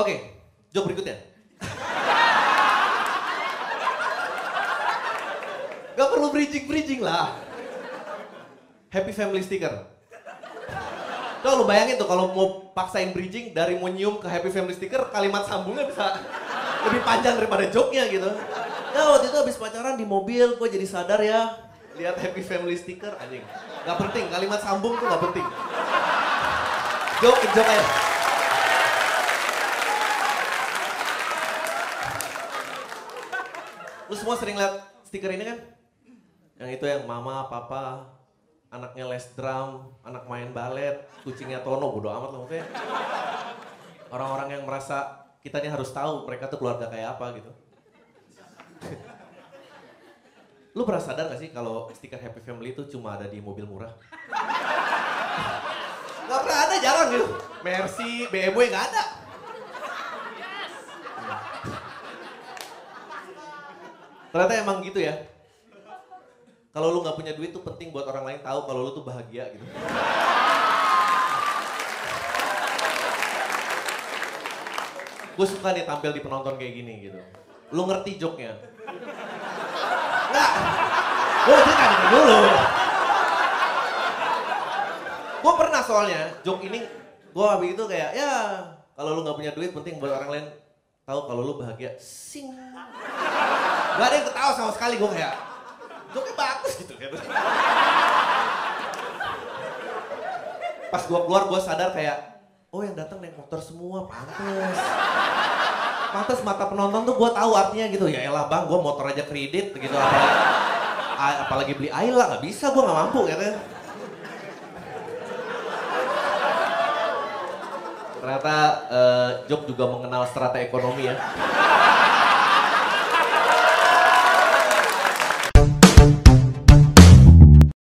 Oke, joke berikutnya. Gak perlu bridging-bridging lah. Happy family sticker. Tuh lu bayangin tuh kalau mau paksain bridging dari mau ke happy family sticker, kalimat sambungnya bisa lebih panjang daripada joke-nya gitu. Ya waktu itu habis pacaran di mobil, gue jadi sadar ya. Lihat happy family sticker, anjing. Gak penting, kalimat sambung tuh gak penting. Joke, joke aja. Lu semua sering lihat stiker ini kan? Yang itu yang mama, papa, anaknya les drum, anak main balet, kucingnya Tono, bodo amat lah maksudnya. Orang-orang yang merasa kita ini harus tahu mereka tuh keluarga kayak apa gitu. Lu pernah sadar gak sih kalau stiker Happy Family itu cuma ada di mobil murah? Gak pernah ada, jarang gitu. Mercy, BMW gak ada. Ternyata emang gitu ya. Kalau lu nggak punya duit tuh penting buat orang lain tahu kalau lu tuh bahagia gitu. Gue suka nih tampil di penonton kayak gini gitu. Lu ngerti joke-nya? Enggak. Gue cerita dulu. Gue pernah soalnya joke ini gue habis itu kayak ya kalau lu nggak punya duit penting buat orang lain tahu kalau lu bahagia. Sing. Gak ada yang ketawa sama sekali gue kayak joke bagus gitu. Pas gue keluar gue sadar kayak oh yang datang naik motor semua pantes. Pantes mata penonton tuh gue tahu artinya gitu ya elah bang gue motor aja kredit gitu apalagi, apalagi beli Ayla nggak bisa gue nggak mampu gitu. Ternyata uh, Jok juga mengenal strata ekonomi ya.